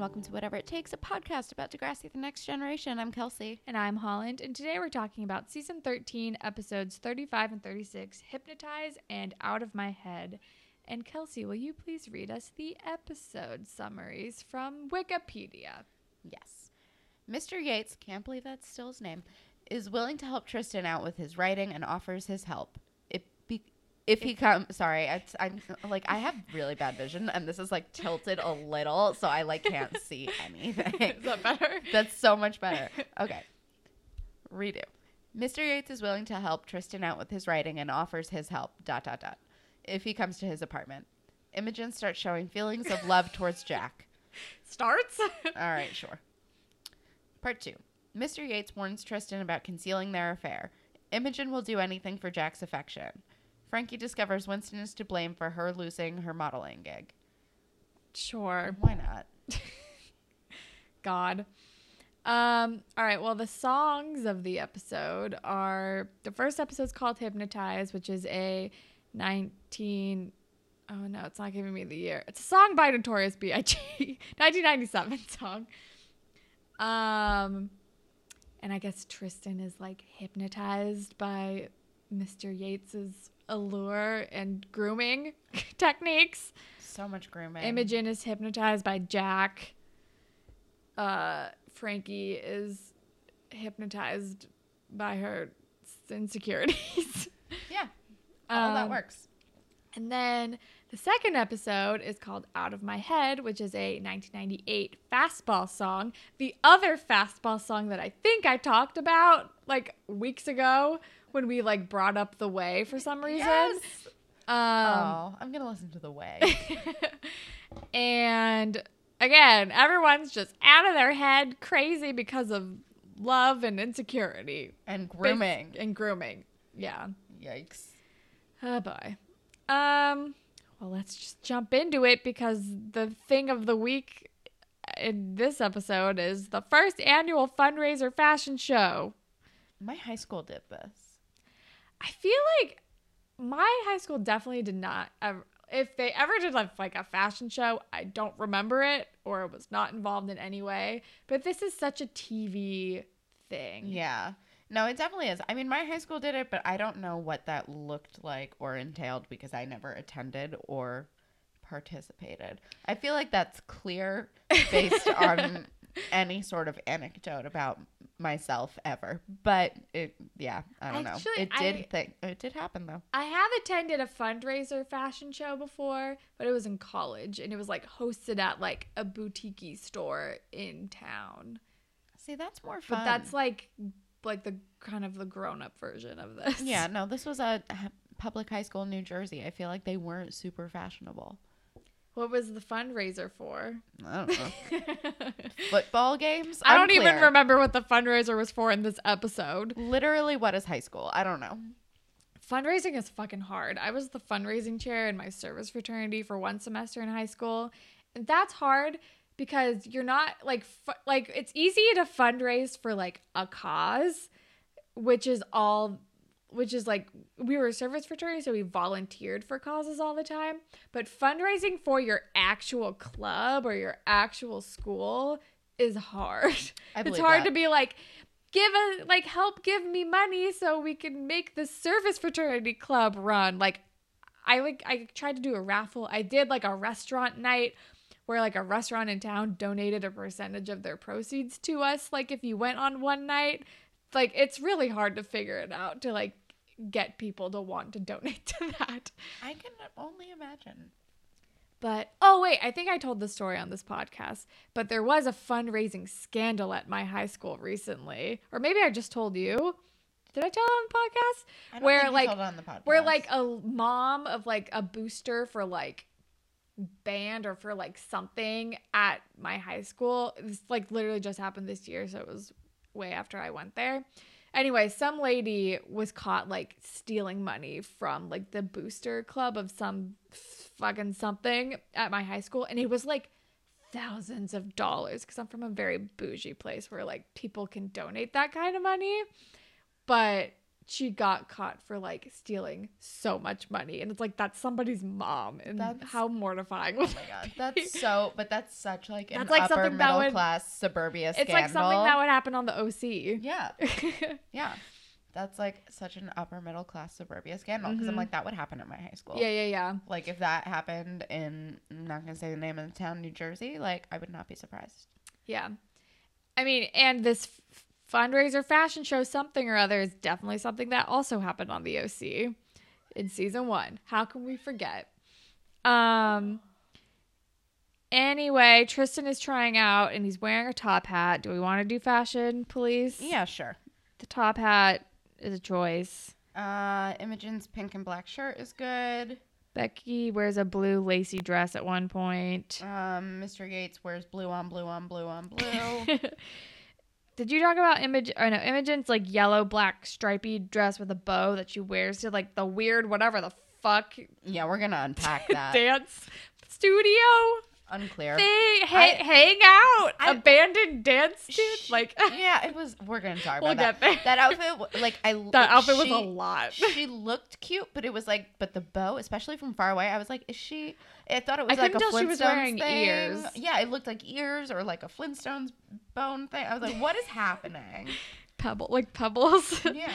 And welcome to Whatever It Takes, a podcast about Degrassi the Next Generation. I'm Kelsey. And I'm Holland, and today we're talking about season 13, episodes 35 and 36 Hypnotize and Out of My Head. And Kelsey, will you please read us the episode summaries from Wikipedia? Yes. Mr. Yates, can't believe that's still his name, is willing to help Tristan out with his writing and offers his help. If he comes, sorry, it's, I'm like I have really bad vision, and this is like tilted a little, so I like can't see anything. Is that better? That's so much better. Okay. Redo. Mr. Yates is willing to help Tristan out with his writing and offers his help. Dot dot dot. If he comes to his apartment, Imogen starts showing feelings of love towards Jack. Starts? All right, sure. Part two. Mr. Yates warns Tristan about concealing their affair. Imogen will do anything for Jack's affection. Frankie discovers Winston is to blame for her losing her modeling gig. sure. Why not? God. Um, all right, well, the songs of the episode are the first episode's called Hypnotize, which is a 19 Oh no, it's not giving me the year. It's a song by Notorious B.I.G. 1997 song. Um and I guess Tristan is like hypnotized by Mr. Yates's allure and grooming techniques. So much grooming. Imogen is hypnotized by Jack. Uh, Frankie is hypnotized by her insecurities. Yeah. All that Um, works. And then the second episode is called Out of My Head, which is a 1998 Fastball song. The other Fastball song that I think I talked about like weeks ago when we like brought up the way for some reason. Yes. Um, oh, I'm gonna listen to the way. and again, everyone's just out of their head, crazy because of love and insecurity and grooming. and grooming. Yeah. Yikes. Oh boy. Um. Well, let's just jump into it because the thing of the week in this episode is the first annual fundraiser fashion show. My high school did this. I feel like my high school definitely did not ever. If they ever did like, like a fashion show, I don't remember it or was not involved in any way. But this is such a TV thing. Yeah. No, it definitely is. I mean, my high school did it, but I don't know what that looked like or entailed because I never attended or participated. I feel like that's clear based on any sort of anecdote about myself ever. But it yeah, I don't Actually, know. It did I- think it did happen though. I have attended a fundraiser fashion show before, but it was in college and it was like hosted at like a boutique store in town. See, that's more fun. But that's like like the kind of the grown-up version of this. Yeah, no, this was a public high school in New Jersey. I feel like they weren't super fashionable. What was the fundraiser for? I don't know. Football games? I don't even remember what the fundraiser was for in this episode. Literally, what is high school? I don't know. Fundraising is fucking hard. I was the fundraising chair in my service fraternity for one semester in high school. And that's hard because you're not like fu- like it's easy to fundraise for like a cause, which is all which is like we were a service fraternity so we volunteered for causes all the time, but fundraising for your actual club or your actual school is hard. It's hard that. to be like give a like help give me money so we can make the service fraternity club run like i like i tried to do a raffle i did like a restaurant night where like a restaurant in town donated a percentage of their proceeds to us like if you went on one night like it's really hard to figure it out to like get people to want to donate to that I can only imagine. but oh wait, I think I told the story on this podcast. But there was a fundraising scandal at my high school recently, or maybe I just told you. Did I tell on the podcast? Where like told it on the podcast. where like a mom of like a booster for like band or for like something at my high school. This like literally just happened this year, so it was way after I went there. Anyway, some lady was caught like stealing money from like the booster club of some fucking something at my high school, and it was like thousands of dollars because I'm from a very bougie place where like people can donate that kind of money. But she got caught for like stealing so much money, and it's like that's somebody's mom, and That's- how mortifying. Oh my god, that's so. But that's such like an That's like upper something that middle would- class suburbia It's like something that would happen on the OC. Yeah, yeah. That's like such an upper middle class suburbia scandal because I'm Mhm. like that would happen at my high school. yeah, yeah, yeah. Like if that happened in I'm not gonna say the name of the town, New Jersey, like I would not be surprised. Yeah. I mean, and this fundraiser fashion show, something or other, is definitely something that also happened on the OC in season one. How can we forget? Um. Anyway, Tristan is trying out and he's wearing a top hat. Do we want to do fashion, police? Yeah, sure. The top hat is a choice. Uh, Imogen's pink and black shirt is good. Becky wears a blue lacy dress at one point. Um, Mr. Yates wears blue on blue on blue on blue. Did you talk about Image? Or no, Imogen's like yellow, black, stripy dress with a bow that she wears to like the weird, whatever the fuck yeah, we're gonna unpack that. dance studio Unclear. thing. Ha- I- hang out, I- abandoned dance. Sh- Like yeah, it was. We're gonna talk We'll about get that. there. That outfit, like I, that outfit was a lot. She looked cute, but it was like, but the bow, especially from far away, I was like, is she? I thought it was I like a tell Flintstones she was wearing thing. ears. Yeah, it looked like ears or like a Flintstones bone thing. I was like, what is happening? Pebble, like pebbles. Yeah.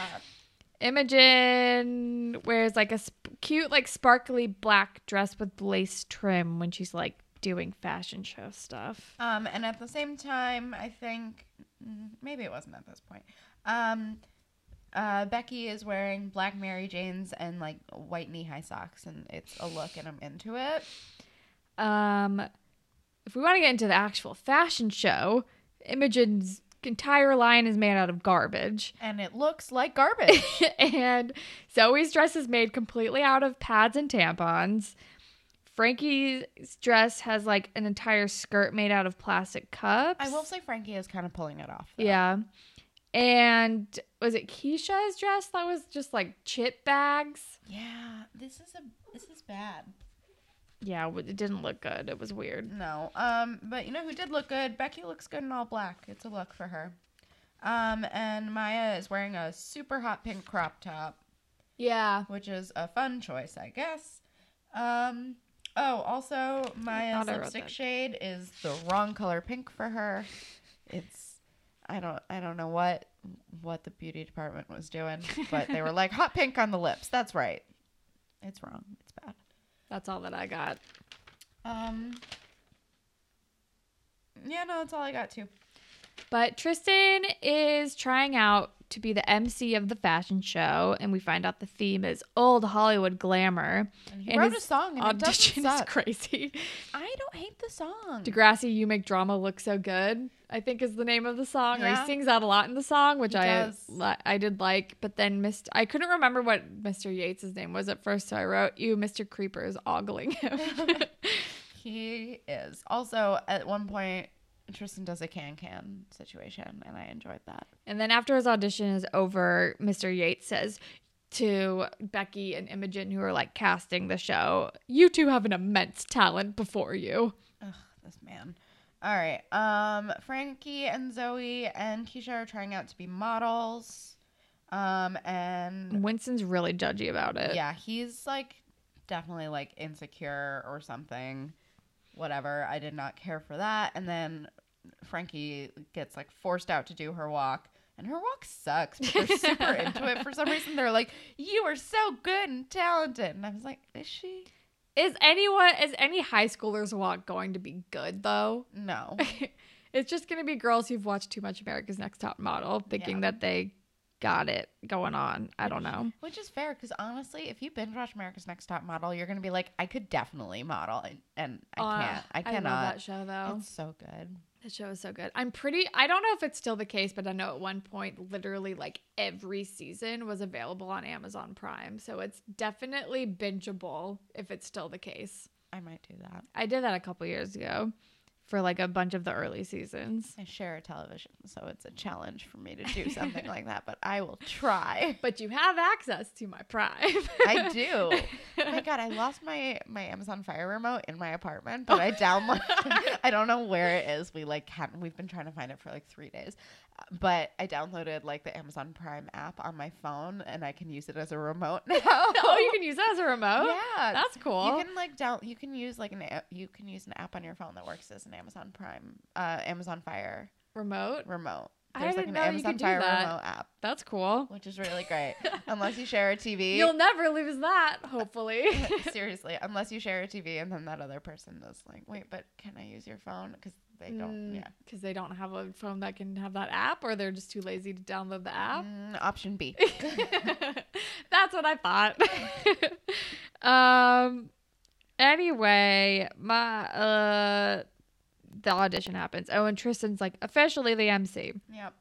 Imogen wears like a sp- cute, like sparkly black dress with lace trim when she's like doing fashion show stuff. Um, and at the same time, I think mm, maybe it wasn't at this point. Um, uh, Becky is wearing black Mary Janes and like white knee high socks, and it's a look, and I'm into it. Um, if we want to get into the actual fashion show, Imogen's entire line is made out of garbage. And it looks like garbage. and Zoe's dress is made completely out of pads and tampons. Frankie's dress has like an entire skirt made out of plastic cups. I will say Frankie is kind of pulling it off. though. Yeah. And was it Keisha's dress that was just like chip bags? Yeah, this is a this is bad. Yeah, it didn't look good. It was weird. No. Um, but you know who did look good? Becky looks good in all black. It's a look for her. Um, and Maya is wearing a super hot pink crop top, Yeah. which is a fun choice, I guess. Um, oh, also Maya's lipstick shade is the wrong color pink for her. It's I don't I don't know what what the beauty department was doing, but they were like hot pink on the lips. That's right. It's wrong. It's bad. That's all that I got. Um. Yeah, no, that's all I got too. But Tristan is trying out to be the MC of the fashion show, and we find out the theme is old Hollywood glamour. And he And wrote a song, and Audition is crazy. I don't hate the song. Degrassi, you make drama look so good. I think is the name of the song. Or he sings out a lot in the song, which He I li- I did like. But then Mr. I couldn't remember what Mr. Yates's name was at first, so I wrote you, Mr. Creeper is ogling him. He is. Also, at one point, Tristan does a can can situation, and I enjoyed that. And then after his audition is over, Mr. Yates says to Becky and Imogen, who are like casting the show, You two have an immense talent before you. Ugh, this man. All right. Um, Frankie and Zoe and Keisha are trying out to be models. Um, and Winston's really judgy about it. yeah, he's like definitely like insecure or something. Whatever. I did not care for that. And then Frankie gets like forced out to do her walk. And her walk sucks, but they're super into it for some reason. They're like, "You are so good and talented," and I was like, "Is she? Is anyone, is any high schooler's walk going to be good though? No." it's just going to be girls who've watched too much America's Next Top Model thinking Yeah. that they got it going on. I don't know. Which is fair because honestly, if you binge watch America's Next Top Model, you're gonna be like, I could definitely model, and, and I Uh, can't. I I cannot. love that show though. It's so good. That show is so good. I'm pretty I don't know if it's still the case, but I know at one point literally like every season was available on Amazon Prime. So it's definitely bingeable if it's still the case. I might do that. I did that a couple years ago. For like a bunch of the early seasons. I share a television, so it's a challenge for me to do something like that, but I will try. But you have access to my Prime. I do. Oh my god, I lost my my Amazon Fire remote in my apartment, but I downloaded. I don't know where it is. We like hadn't. We've been trying to find it for like three days, but I downloaded like the Amazon Prime app on my phone, and I can use it as a remote now. oh, you can use it as a remote. yeah, that's cool. You can like down. You can use like an. a- You can use an app on your phone that works as an Amazon Prime, uh, Amazon Fire remote. remote. I There's like didn't an Amazon Fire that. remote app, That's cool. which is really great. Unless you share a TV. You'll never lose that, hopefully. Seriously, unless you share a TV and then that other person is like, wait, but can I use your phone? Because they don't. Mm, Yeah. Because they don't have a phone that can have that app, or they're just too lazy to download the app. Mm, option B. That's what I thought. um. Anyway, my uh, the audition happens. Oh, and Tristan's like officially the MC, yep.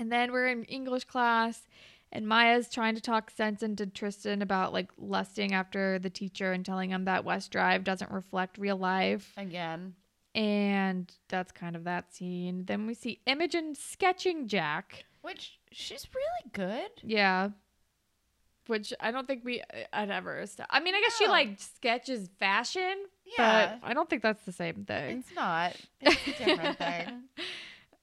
and then we're in English class, and Maya's trying to talk sense into Tristan about like lusting after the teacher and telling him that West Drive doesn't reflect real life. Again. And that's kind of that scene. Then we see Imogen sketching Jack. Which she's really good. Yeah. Which I don't think we I'd ever. St- I mean, I guess she like sketches fashion, Yeah. but I don't think that's the same thing. It's not. It's a different thing.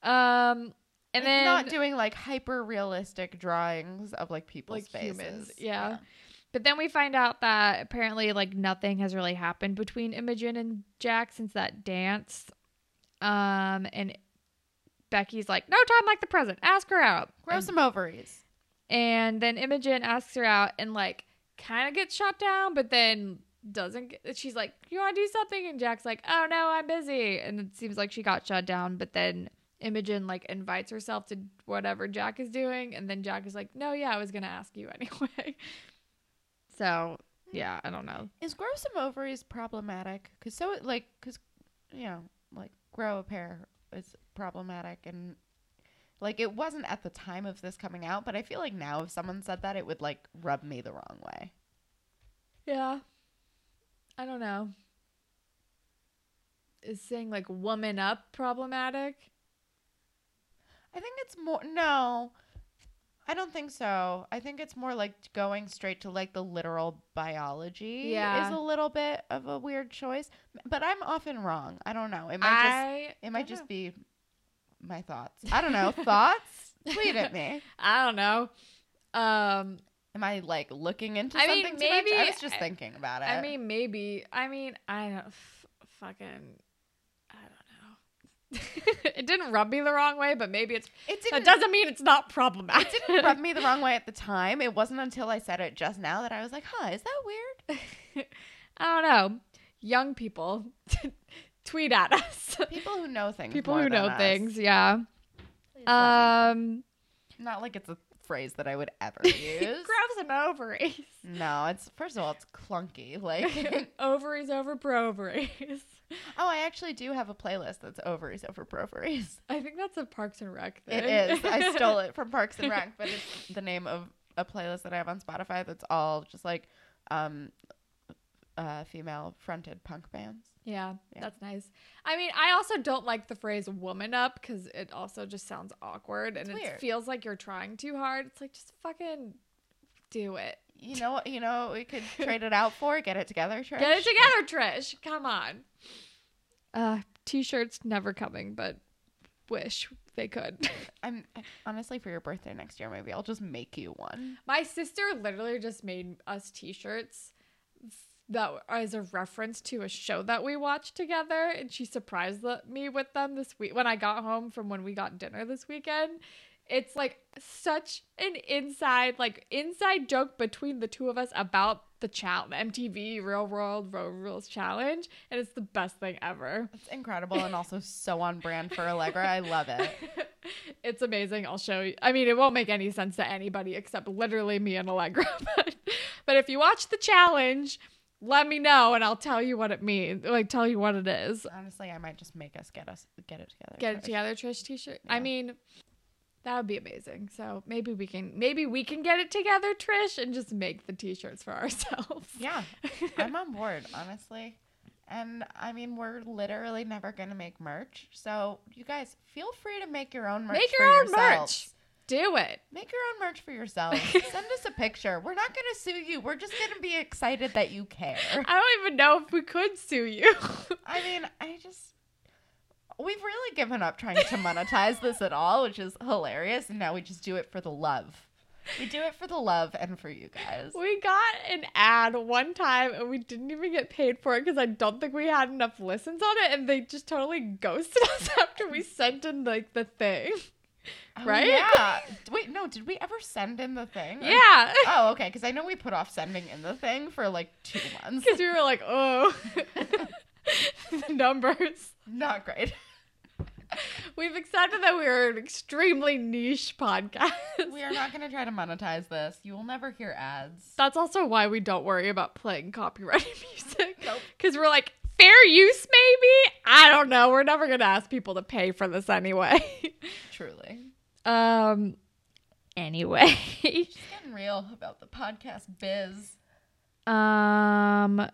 Um, and it's then not doing like hyper realistic drawings of like people's Like faces. humans, yeah. But then we find out that apparently like nothing has really happened between Imogen and Jack since that dance. Um, and Becky's like, no time like the present. Ask her out. Grow some ovaries. And then Imogen asks her out and like kind of gets shot down, but then doesn't. Get, she's like, "You want to do something?" And Jack's like, "Oh no, I'm busy." And it seems like she got shut down, but then Imogen like invites herself to whatever Jack is doing, and then Jack is like, "No, yeah, I was gonna ask you anyway." So yeah, I don't know. Is grow some ovaries problematic? Because so it like because you know like grow a pair is problematic and like it wasn't at the time of this coming out, but I feel like now if someone said that, it would like rub me the wrong way. Yeah, I don't know. Is saying like "woman up" problematic? I think it's more no. I don't think so. I think it's more like going straight to like the literal biology Yeah. is a little bit of a weird choice, but I'm often wrong. I don't know. It might just it might just know. be my thoughts. I don't know. thoughts? Tweet at me. I don't know. Um, Am I like looking into I mean, something too much? I was just thinking about it. I mean, maybe. I mean, I don't f- fucking. I don't know. it didn't rub me the wrong way, but maybe it's. it That doesn't mean it's not problematic. it didn't rub me the wrong way at the time. It wasn't until I said it just now that I was like, "Huh, is that weird?" I don't know. Young people, tweet at us. People who know things. people who know us. things, yeah. Please let me know. Um, Not like it's a phrase that I would ever use. grow some ovaries. no, it's first of all, it's clunky. Like, ovaries over provaries. oh, I actually do have a playlist that's ovaries over provaries. I think that's a Parks and Rec thing. It is. I stole it from Parks and Rec, but it's the name of a playlist that I have on Spotify that's all just like um uh female fronted punk bands. Yeah, Yeah. that's nice. I mean, I also don't like the phrase woman up because it also just sounds awkward and it feels like you're trying too hard. It's like, just fucking do it. You know what you know what we could trade it out for? Get it together, Trish. Get it together, Trish. Come on. Uh, t shirts never coming, but wish they could. I'm honestly for your birthday next year, maybe I'll just make you one. My sister literally just made us t shirts that as a reference to a show that we watched together and she surprised me with them this week when I got home from when we got dinner this weekend. It's like such an inside like inside joke between the two of us about the challenge MTV Real World Road Rules challenge and it's the best thing ever. It's incredible and also so on brand for Allegra. I love it. it's amazing. I'll show you. I mean, it won't make any sense to anybody except literally me and Allegra. But, but if you watch the challenge, let me know and I'll tell you what it means. Like, tell you what it is. Honestly, I might just make us get us get it together. Get it together, Trish T-shirt. I mean, that would be amazing. So maybe we can maybe we can get it together, Trish, and just make the T-shirts for ourselves. Yeah, I'm on board. Honestly, And I mean, we're literally never going to make merch. So, you guys feel free to make your own merch. Make your own yourselves. merch. Do it. Make your own merch for yourself. Send us a picture. We're not going to sue you. We're just going to be excited that you care. I don't even know if we could sue you. I mean, I just. We've really given up trying to monetize this at all, which is hilarious. And now we just do it for the love. We do it for the love and for you guys. we got an ad one time and we didn't even get paid for it because I don't think we had enough listens on it and they just totally ghosted us after we sent in like the thing. Oh, right? yeah. Wait, no, did we ever send in the thing? Yeah. Oh, okay. Because I know we put off sending in the thing for like two months. Because we were like, oh, the numbers. Not great. We've accepted that we are an extremely niche podcast. We are not going to try to monetize this. You will never hear ads. That's also why we don't worry about playing copyrighted music. Nope. Because we're like, fair use, maybe? I don't know. We're never going to ask people to pay for this anyway. Truly. um, anyway. Just getting real about the podcast biz. um,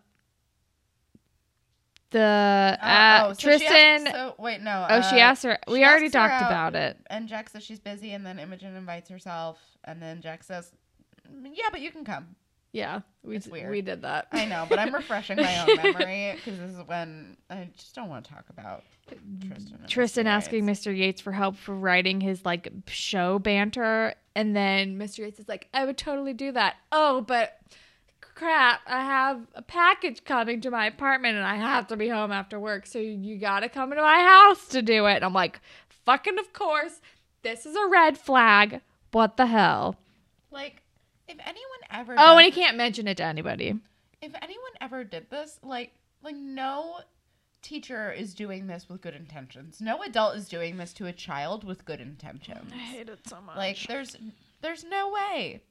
the Uh, uh, oh, so Tristan. asked- so, wait, no. oh, uh, she asked her. We already talked out. about it. And Jack says she's busy, and then Imogen invites herself, and then Jack says, "Mm, "Yeah, but you can come." Yeah, we It's d- weird. we did that. I know, but I'm refreshing my own memory because this is when I just don't want to talk about Tristan. Tristan Mr. asking Yates. Mr. Yates for help for writing his like show banter, and then Mr. Yates is like, "I would totally do that." Oh, but crap, I have a package coming to my apartment, and I have to be home after work, so you gotta come to my house to do it. And I'm like, "Fucking of course, this is a red flag. What the hell?" Like, if anyone ever, Oh, and he can't mention it to anybody. If anyone ever did this, like, like no teacher is doing this with good intentions. No adult is doing this to a child with good intentions. I hate it so much. Like, there's, there's no way.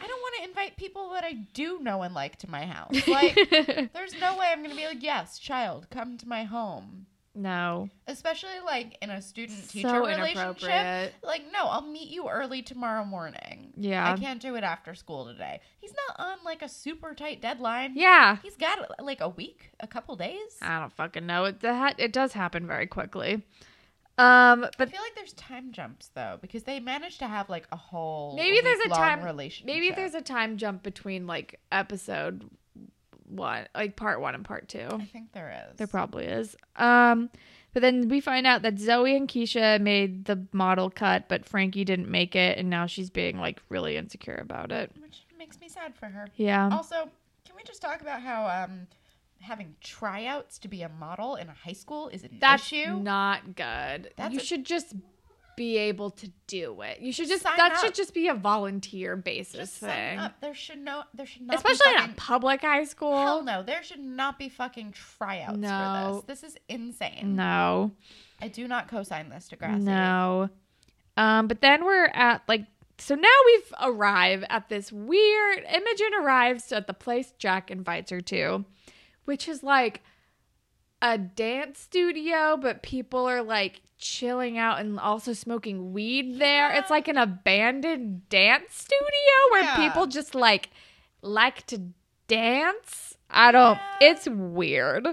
I don't want to invite people that I do know and like to my house. Like, there's no way I'm gonna be like, yes, child, come to my home. No, Especially like in a student teacher so relationship. Like, no, I'll meet you early tomorrow morning. Yeah. I can't do it after school today. He's not on like a super tight deadline. Yeah. He's got like a week, a couple days. I don't fucking know. It that it does happen very quickly. Um, but I feel like there's time jumps though because they managed to have like a whole maybe there's a time relationship. maybe there's a time jump between like episode one, like part one and part two. I think there is. There probably is. Um, but then we find out that Zoe and Keisha made the model cut, but Frankie didn't make it, and now she's being like really insecure about it. which makes me sad for her. Yeah. Also, can we just talk about how um having tryouts to be a model in a high school is an That's issue? not good. That's you a- should just be able to do it. You should just Sign that up. should just be a volunteer basis Just thing. There should no. There should not. Especially be in a public high school. Hell no. There should not be fucking tryouts No. for this. This is insane. No. I do not co-sign this, Degrassi. No. Um, but then we're at like so now we've arrived at this weird Imogen arrives at the place Jack invites her to, which is like a dance studio, but people are like chilling out and also smoking weed there. It's like an abandoned dance studio where Yeah. people just like like to dance. I don't Yeah. it's weird.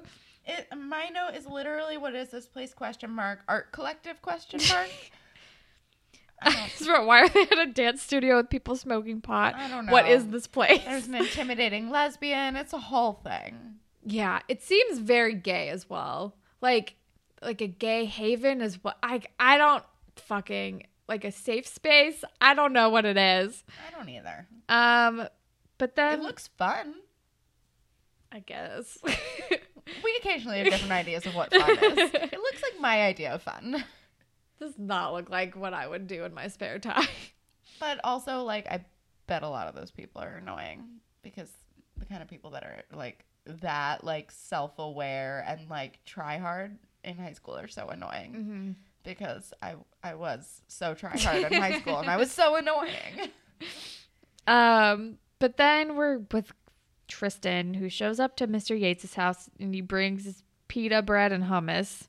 It, my note is literally what is this place question mark art collective question mark. I Why are they at a dance studio with people smoking pot? I don't know. What is this place? there's an intimidating lesbian. It's a whole thing. Yeah, it seems very gay as well. Like like a gay haven is what I I don't fucking like a safe space. I don't know what it is. I don't either. Um but then It looks fun. I guess. We occasionally have different ideas of what fun is. It looks like my idea of fun. does not look like what I would do in my spare time. But also, like, I bet a lot of those people are annoying because the kind of people that are like that, like, self aware and like try hard in high school are so annoying Mm-hmm. because I I was so try hard in high school and I was so annoying. Um but then we're with Tristan who shows up to Mr. Yates's house and he brings his pita bread and hummus.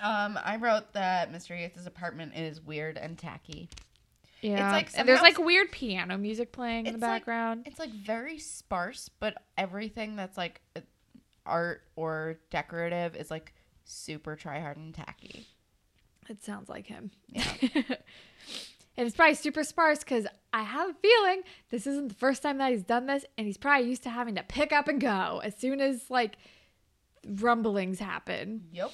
Um, I wrote that Mr. Yates's apartment is weird and tacky. Yeah. like and there's like weird piano music playing in the It's like- background. It's like very sparse, but everything that's like art or decorative is like super try hard and tacky. It sounds like him. Yeah. and it's probably super sparse because I have a feeling this isn't the first time that he's done this, and he's probably used to having to pick up and go as soon as like rumblings happen. Yep.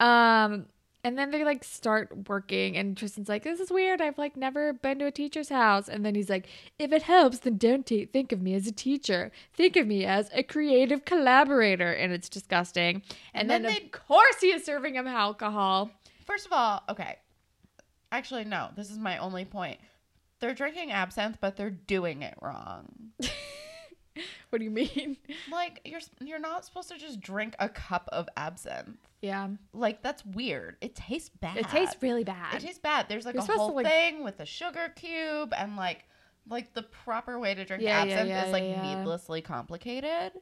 Um, and then they like start working, and Tristan's like, "This is weird. I've like never been to a teacher's house." And then he's like, "If it helps, then don't t- think of me as a teacher. Think of me as a creative collaborator." And it's disgusting. And, And then, then of they- course he is serving him alcohol. First of all, okay. Actually, no. This is my only point. They're drinking absinthe, but they're doing it wrong. What do you mean? Like you're you're not supposed to just drink a cup of absinthe. Yeah, Like that's weird. It tastes bad. it tastes really bad. It tastes bad. There's like You're a to, whole like- thing with a sugar cube and like like the proper way to drink Yeah, yeah, absinthe yeah, is like yeah, yeah. needlessly complicated.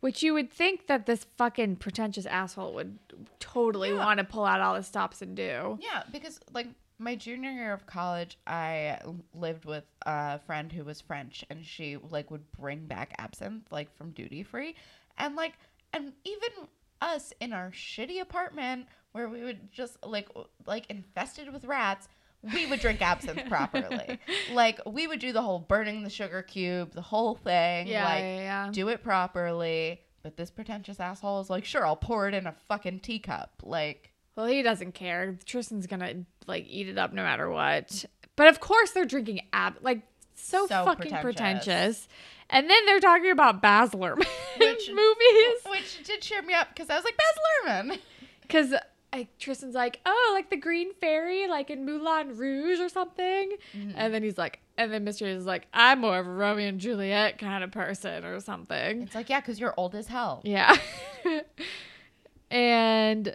Which you would think that this fucking pretentious asshole would totally Yeah. want to pull out all the stops and do. Yeah, because like my junior year of college, I lived with a friend who was French, and she like would bring back absinthe like from duty free, and like and even us in our shitty apartment where we would just like like infested with rats. We would drink absinthe properly. Like we would do the whole burning the sugar cube, the whole thing. Yeah, like yeah, yeah. do it properly. But this pretentious asshole is like, sure, I'll pour it in a fucking teacup. Like, Well, he doesn't care. Tristan's gonna like eat it up no matter what. But of course they're drinking ab like so, So fucking pretentious. pretentious. And then they're talking about Baz Luhrmann Which- movies which did cheer me up because I was like, Baz Luhrmann. because like Tristan's like, oh, like the Green Fairy, like in Moulin Rouge or something. Mm-hmm. And then he's like, and then Mr. is like, I'm more of a Romeo and Juliet kind of person or something. It's like, yeah, because you're old as hell. Yeah. and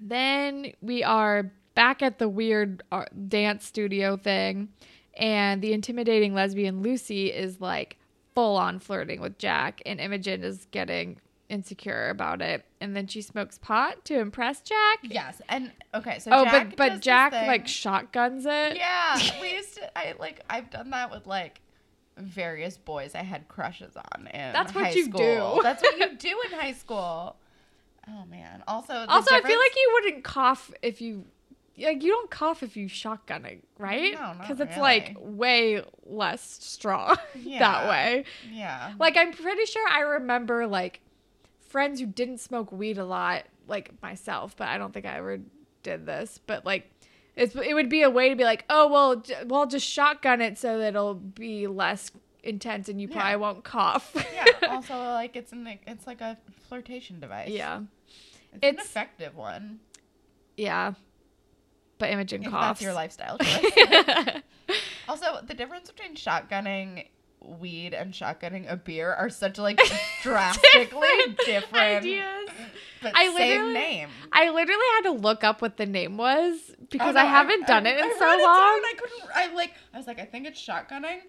then we are back at the weird uh, dance studio thing. And the intimidating lesbian Lucy is like full on flirting with Jack. And Imogen is getting insecure about it. And then she smokes pot to impress Jack. Yes, and okay, so oh, Jack but but Jack like shotguns it. yeah, we used to. I like I've done that with like various boys I had crushes on in That's what you school. do. That's what you do in high school. Oh man. Also, Also, I feel like you wouldn't cough if you like you don't cough if you shotgun it, right? No, Because it's like way less strong that way. yeah. Like I'm pretty sure I remember like friends who didn't smoke weed a lot, like myself, but I don't think I ever did this. But like, it's it would be a way to be like, oh well, j- well just shotgun it so that it'll be less intense and you Yeah. probably won't cough. yeah. Also, like it's an it's like a flirtation device. yeah, It's, an It's- effective one. yeah. But Imogen If coughs. that's your lifestyle choice. also, the difference between shotgunning weed and shotgunning a beer are such like drastically different, ideas. but I same name. I literally had to look up what the name was because Oh, I haven't done I- it in I so it long. down, I couldn't. I like. I was like, I think it's shotgunning.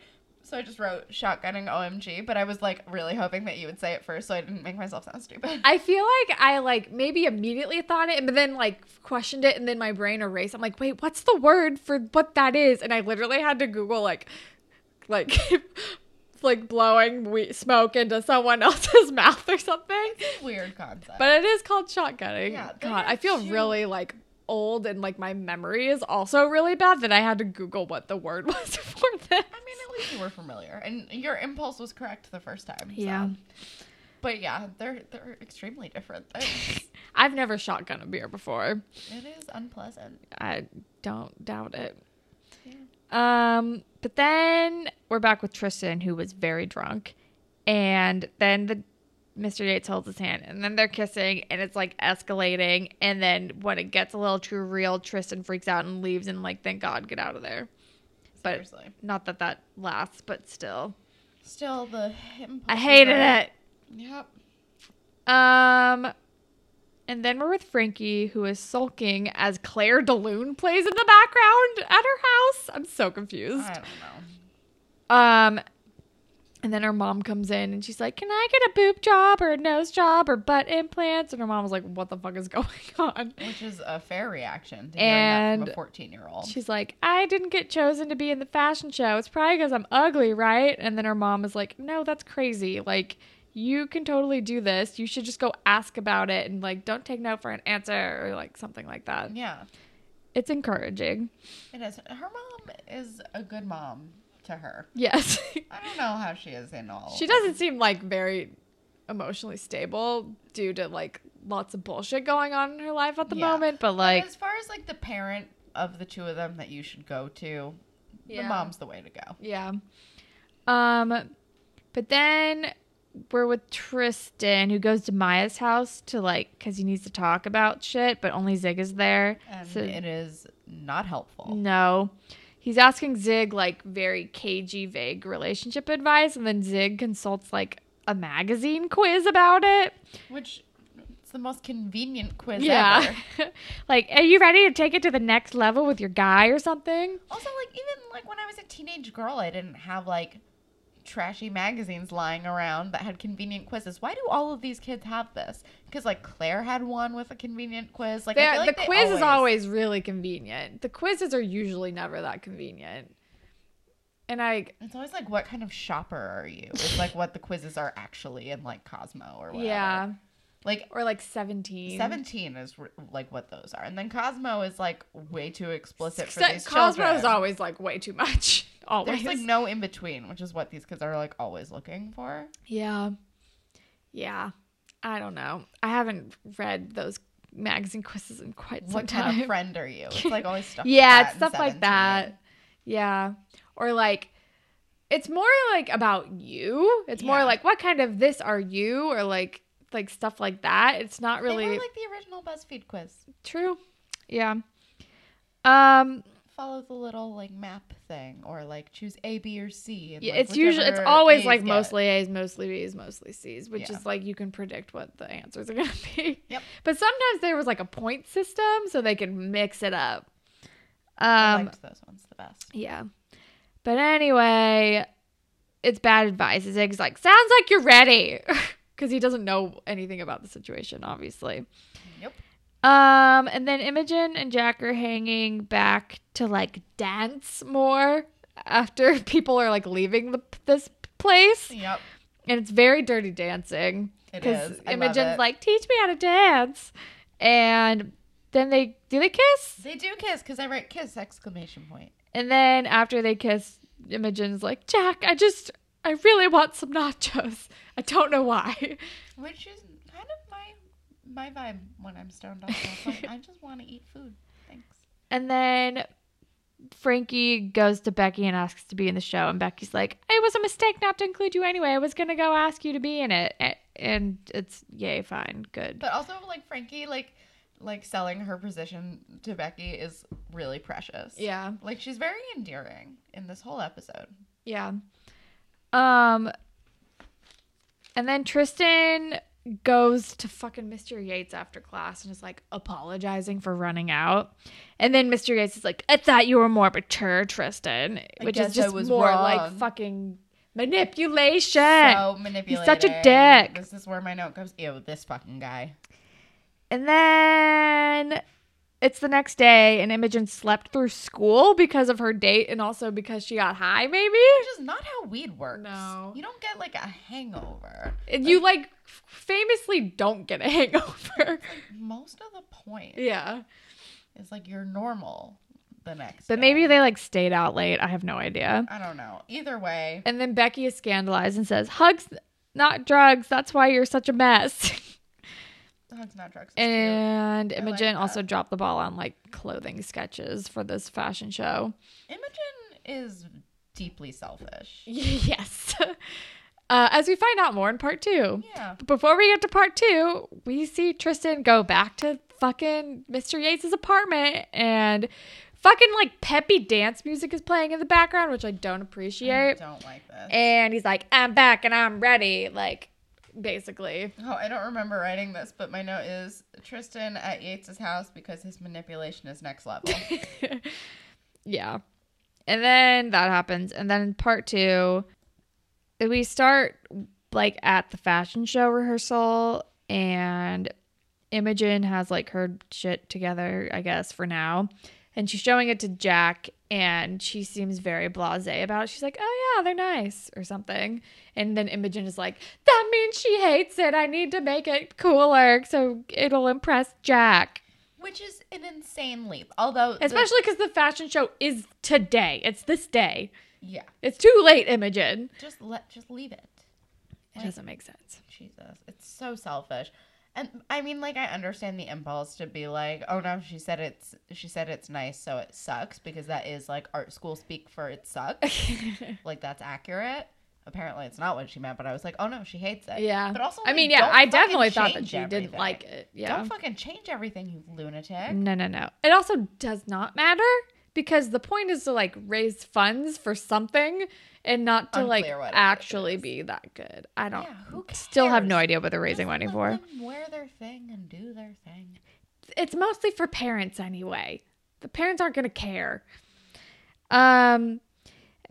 So I just wrote shotgunning OMG, but I was like really hoping that you would say it first, so I didn't make myself sound stupid. I feel like I like maybe immediately thought it, but then like questioned it, and then my brain erased. I'm like, wait, what's the word for what that is? And I literally had to Google like, like, like blowing we- smoke into someone else's mouth or something. Weird concept. But it is called shotgunning. Yeah, God, I feel cute. really like old, and like my memory is also really bad that I had to Google what the word was for this. I mean, at least you were familiar, and your impulse was correct the first time. so. Yeah. But yeah, they're they're extremely different. I've never shotgun a beer before. it is unpleasant. I don't doubt it. Um, but then we're back with Tristan, who was very drunk, and then the Mr. Yates holds his hand, and then they're kissing, and it's like escalating, and then when it gets a little too real, Tristan freaks out and leaves, and like, thank God, get out of there. But Seriously. not that that lasts, but still, Still, the I hated right. it. Yep. Um, and then we're with Frankie, who is sulking as Clair de Lune plays in the background at her house. I'm so confused. I don't know. Um, and then her mom comes in and she's like, "Can I get a boob job or a nose job or butt implants?" And her mom was like, "What the fuck is going on?" Which is a fair reaction to And from a 14 year old. She's like, "I didn't get chosen to be in the fashion show. It's probably because I'm ugly, right?" And then her mom is like, "No, that's crazy. Like, you can totally do this. You should just go ask about it and like don't take no for an answer or like something like that. Yeah, It's encouraging. it is. Her mom is a good mom to her. Yes. I don't know how she is in all. she doesn't seem like very emotionally stable due to like lots of bullshit going on in her life at the Yeah. moment, but like as far as like the parent of the two of them that you should go to, Yeah. the mom's the way to go. Yeah. Um, but then we're with Tristan, who goes to Maya's house to like, because he needs to talk about shit, but only Zig is there. And So- it is not helpful. No. He's asking Zig like very cagey, vague relationship advice, and then Zig consults like a magazine quiz about it. Which it's the most convenient quiz Yeah. ever. like, are you ready to take it to the next level with your guy or something? Also, like even like when I was a teenage girl, I didn't have like trashy magazines lying around that had convenient quizzes. Why do all of these kids have this? Because like Claire had one with a convenient quiz. Like I feel like the quiz is always really convenient. The quizzes are usually never that convenient. And I It's always like, what kind of shopper are you? It's like what the quizzes are actually in like Cosmo or whatever. yeah, Like or like 17. 17 is r- like what those are. And then Cosmo is like way too explicit for these Cosmo children. is always like way too much. Always. There's like no in between, which is what these kids are like always looking for. yeah. Yeah. I don't know. I haven't read those magazine quizzes in quite some time. What kind of friend are you? It's like always stuff. yeah, like stuff like that. Yeah. Or like it's more like about you. It's more like what kind of this are you or like like stuff like that. It's not They really were like the original BuzzFeed quiz. true. Yeah. Um Follow the little like map thing, or like choose A, B, or C. and, yeah, like, it's usually it's always A's like get. mostly A's, mostly B's, mostly C's, which Yeah. is like you can predict what the answers are gonna be. Yep. But sometimes there was like a point system so they could mix it up. I Um liked those ones the best. Yeah. But anyway, it's bad advice. Zig's like, sounds like you're ready. Because he doesn't know anything about the situation, obviously. Yep. Um, and then Imogen and Jack are hanging back to like dance more after people are like leaving the this place. Yep. And it's very dirty dancing. It is. I Imogen's like, teach me how to dance. And then they do they kiss? They do kiss because I write kiss exclamation point. And then after they kiss, Imogen's like, Jack, I just, I really want some nachos. I don't know why. Which is kind of my my vibe when I'm stoned like, I just want to eat food. Thanks. And then Frankie goes to Becky and asks to be in the show. And Becky's like, it was a mistake not to include you anyway. I was going to go ask you to be in it. And it's, yay, fine, good. But also like Frankie like like selling her position to Becky is really precious. Yeah. Like she's very endearing in this whole episode. Yeah. Um, and then Tristan goes to fucking Mr. Yates after class and is like apologizing for running out. And then Mr. Yates is like, I thought you were more mature, Tristan. I Which is just was more like fucking manipulation. So manipulating. such a dick. This is where my note goes. Ew, this fucking guy. And then it's the next day, and Imogen slept through school because of her date and also because she got high, maybe? Which is not how weed works. No. You don't get like a hangover. And you like famously don't get a hangover. Most of the point yeah. is like you're normal the next But day. maybe they like stayed out late. I have no idea. I don't know. Either way, And then Becky is scandalized and says, Hugs, not drugs. That's why you're such a mess. hugs not drugs. It's cute. and I like Imogen also dropped the ball on like clothing sketches for this fashion show. Imogen is deeply selfish. yes. Uh, as we find out more in part two. Yeah. But before we get to part two, we see Tristan go back to fucking Mr. Yates' apartment and fucking like peppy dance music is playing in the background, which I don't I appreciate. don't like this. And he's like, I'm back and I'm ready. Like, basically. Oh, I don't remember writing this, but my note is Tristan at Yates's house because his manipulation is next level. yeah. And then that happens. And then part two, we start like at the fashion show rehearsal, and Imogen has like her shit together, I guess, for now. And she's showing it to Jack, and she seems very blasé about it. She's like, "Oh yeah, they're nice" or something. And then Imogen is like, "That means she hates it. I need to make it cooler so it'll impress Jack." Which is an insane leap. Although, Especially because the fashion show is today. It's this day. yeah, It's too late, Imogen. just let just leave it. It doesn't make sense. Jesus, it's so selfish. And I mean, like, I understand the impulse to be like, "Oh no, she said it's she said it's nice, so it sucks," because that is like art school speak for it sucks. like that's accurate. Apparently, it's not what she meant, but I was like, "Oh no, she hates it." Yeah. but also, I mean, yeah, I definitely thought that she didn't like it. Yeah. Don't fucking change everything, you lunatic. No, no, no. It also does not matter because the point is to like raise funds for something and not to like actually be that good. I don't Yeah, still have no idea what they're raising Just money for. wear their thing and do their thing. It's mostly for parents anyway. The parents aren't going to care. Um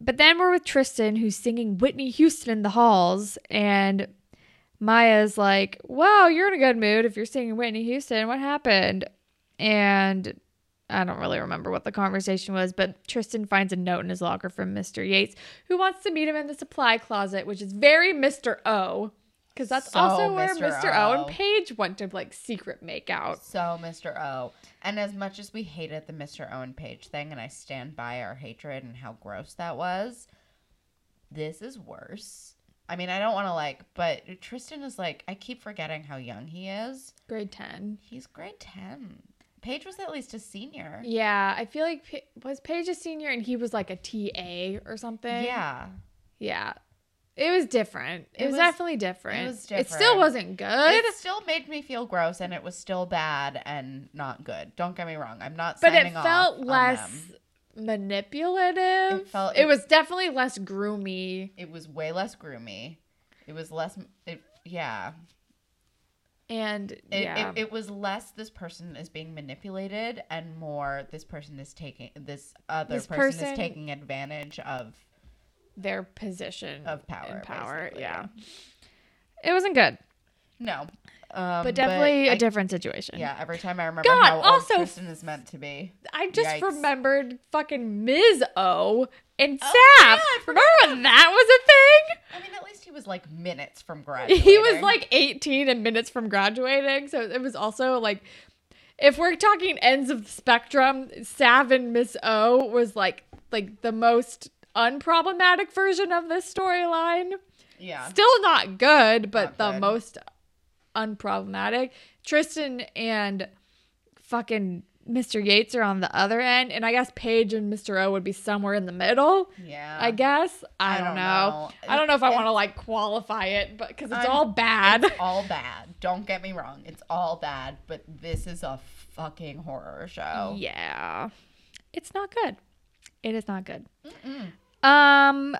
but then we're with Tristan who's singing Whitney Houston in the halls and Maya's like, "Wow, you're in a good mood if you're singing Whitney Houston. What happened?" And I don't really remember what the conversation was, but Tristan finds a note in his locker from Mr. Yates, who wants to meet him in the supply closet, which is very Mr. O, because that's So also where Mr. Mr. O and O. Paige went to like secret make out. So, Mr. O. And as much as we hated the Mr. O and Page thing, and I stand by our hatred and how gross that was, this is worse. I mean, I don't want to like, but Tristan is like, I keep forgetting how young he is. Grade ten. He's grade 10. Paige was at least a senior. Yeah, I feel like Pa- was Paige a senior and he was like a TA or something. Yeah. yeah. It was different. It, It was, was- definitely different. It was different. It still wasn't good, It still made me feel gross and it was still bad and not good. Don't get me wrong. I'm not but it felt less manipulative. It felt- it was definitely less groomy It was way less groomy. It was less. It, yeah. And It, yeah. it, it was less this person is being manipulated and more this person is taking this other This person, person- is taking advantage of their position of power, power. basically. Yeah. It wasn't good, no um, but definitely a a different situation. yeah every time i remember God, how old also- tristan is meant to be I just Yikes. remembered fucking Ms. O and. Oh, yeah, I Remember when that was a thing? i mean at least he was like minutes from graduating He was like 18 and minutes from graduating. So it was also like, if we're talking ends of the spectrum, Sav and Miss O was like like the most unproblematic version of this storyline. yeah Still not good, but Not the good. most unproblematic. Tristan and fucking Mr. Yates are on the other end, and I guess Paige and Mr. O would be somewhere in the middle. yeah I guess. I, I don't, don't know. know. I don't know if I want to like qualify it, but because it's I'm- all bad. it's all bad don't get me wrong it's all bad but this is a fucking horror show Yeah. It's not good. It is not good. Um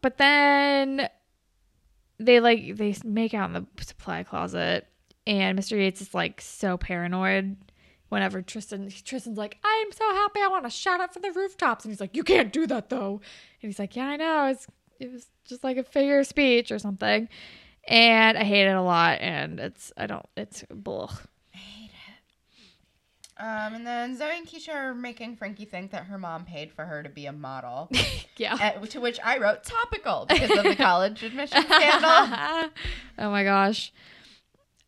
but then they like they make out in the supply closet and Mr. Yates is like so paranoid whenever Tristan Tristan's like, I'm so happy I want to shout out from the rooftops and he's like, You can't do that though. And he's like, Yeah, I know. It's it was just like a figure of speech or something. And I hate it a lot and it's I don't it's blah. Um, and then Zoe and Keisha are making Frankie think that her mom paid for her to be a model. Yeah. uh, to which I wrote topical because of the college admission scandal. oh my gosh.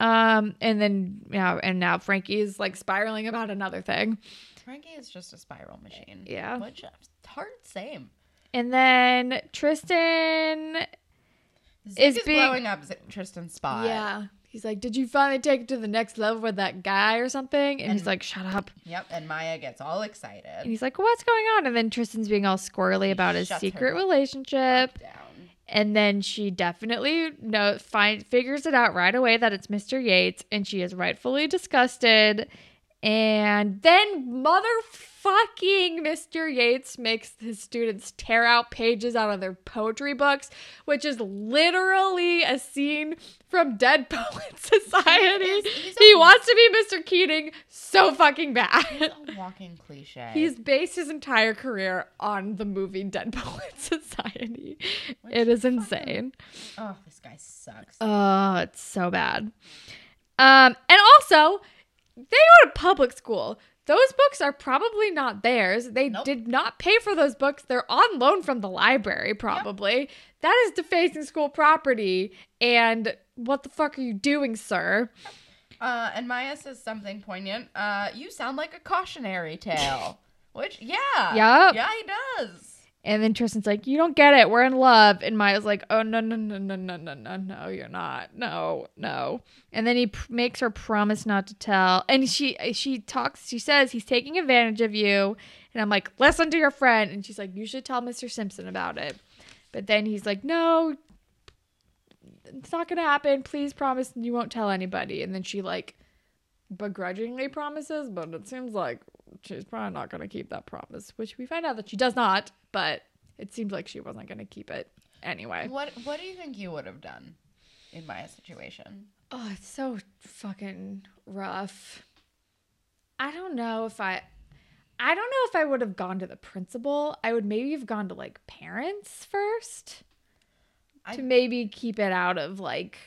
Um, and then yeah, and now Frankie's like spiraling about another thing. Frankie is just a spiral machine. Yeah. Which uh, hard same. And then Tristan Zeke Is is, being- blowing up Tristan's spot. Yeah. He's like, Did you finally take it to the next level with that guy or something? And, he's like, Shut up. Yep. And Maya gets all excited. And he's like, What's going on? And then Tristan's being all squirrely about his secret relationship. And then she definitely no find figures it out right away that it's Mr. Yates, and she is rightfully disgusted. And then motherfucking Mr. Yates makes his students tear out pages out of their poetry books, which is literally a scene from Dead Poet Society. is- he's he wants to be Mr. Keating so fucking bad. He's A walking cliche. He's based his entire career on the movie Dead Poet Society. it is insane. oh, this guy sucks. Oh, it's so bad. Um, and also, they go to public school. Those books are probably not theirs. They Nope. did not pay for those books. They're on loan from the library, probably. That is defacing school property. And what the fuck are you doing, sir? Uh, and Maya says something poignant. Uh, you sound like a cautionary tale. Which, yeah. Yup. Yeah, he does. And then Tristan's like, "You don't get it. We're in love." And Maya's like, "Oh no, no, no, no, no, no, no, no, you're not. No, no." And then he makes her promise not to tell. And she uh, she talks. She says he's taking advantage of you. And I'm like, "Listen to your friend." And she's like, "You should tell Mr. Simpson about it." But then he's like, "No, it's not gonna happen. Please promise you won't tell anybody." And then she like begrudgingly promises, but it seems like she's probably not going to keep that promise, which we find out that she does not, but it seems like she wasn't going to keep it anyway. What What do you think you would have done in my situation? Oh, it's so fucking rough. I don't know if I I don't know if I would have gone to the principal. I would maybe have gone to like parents first I- to maybe keep it out of like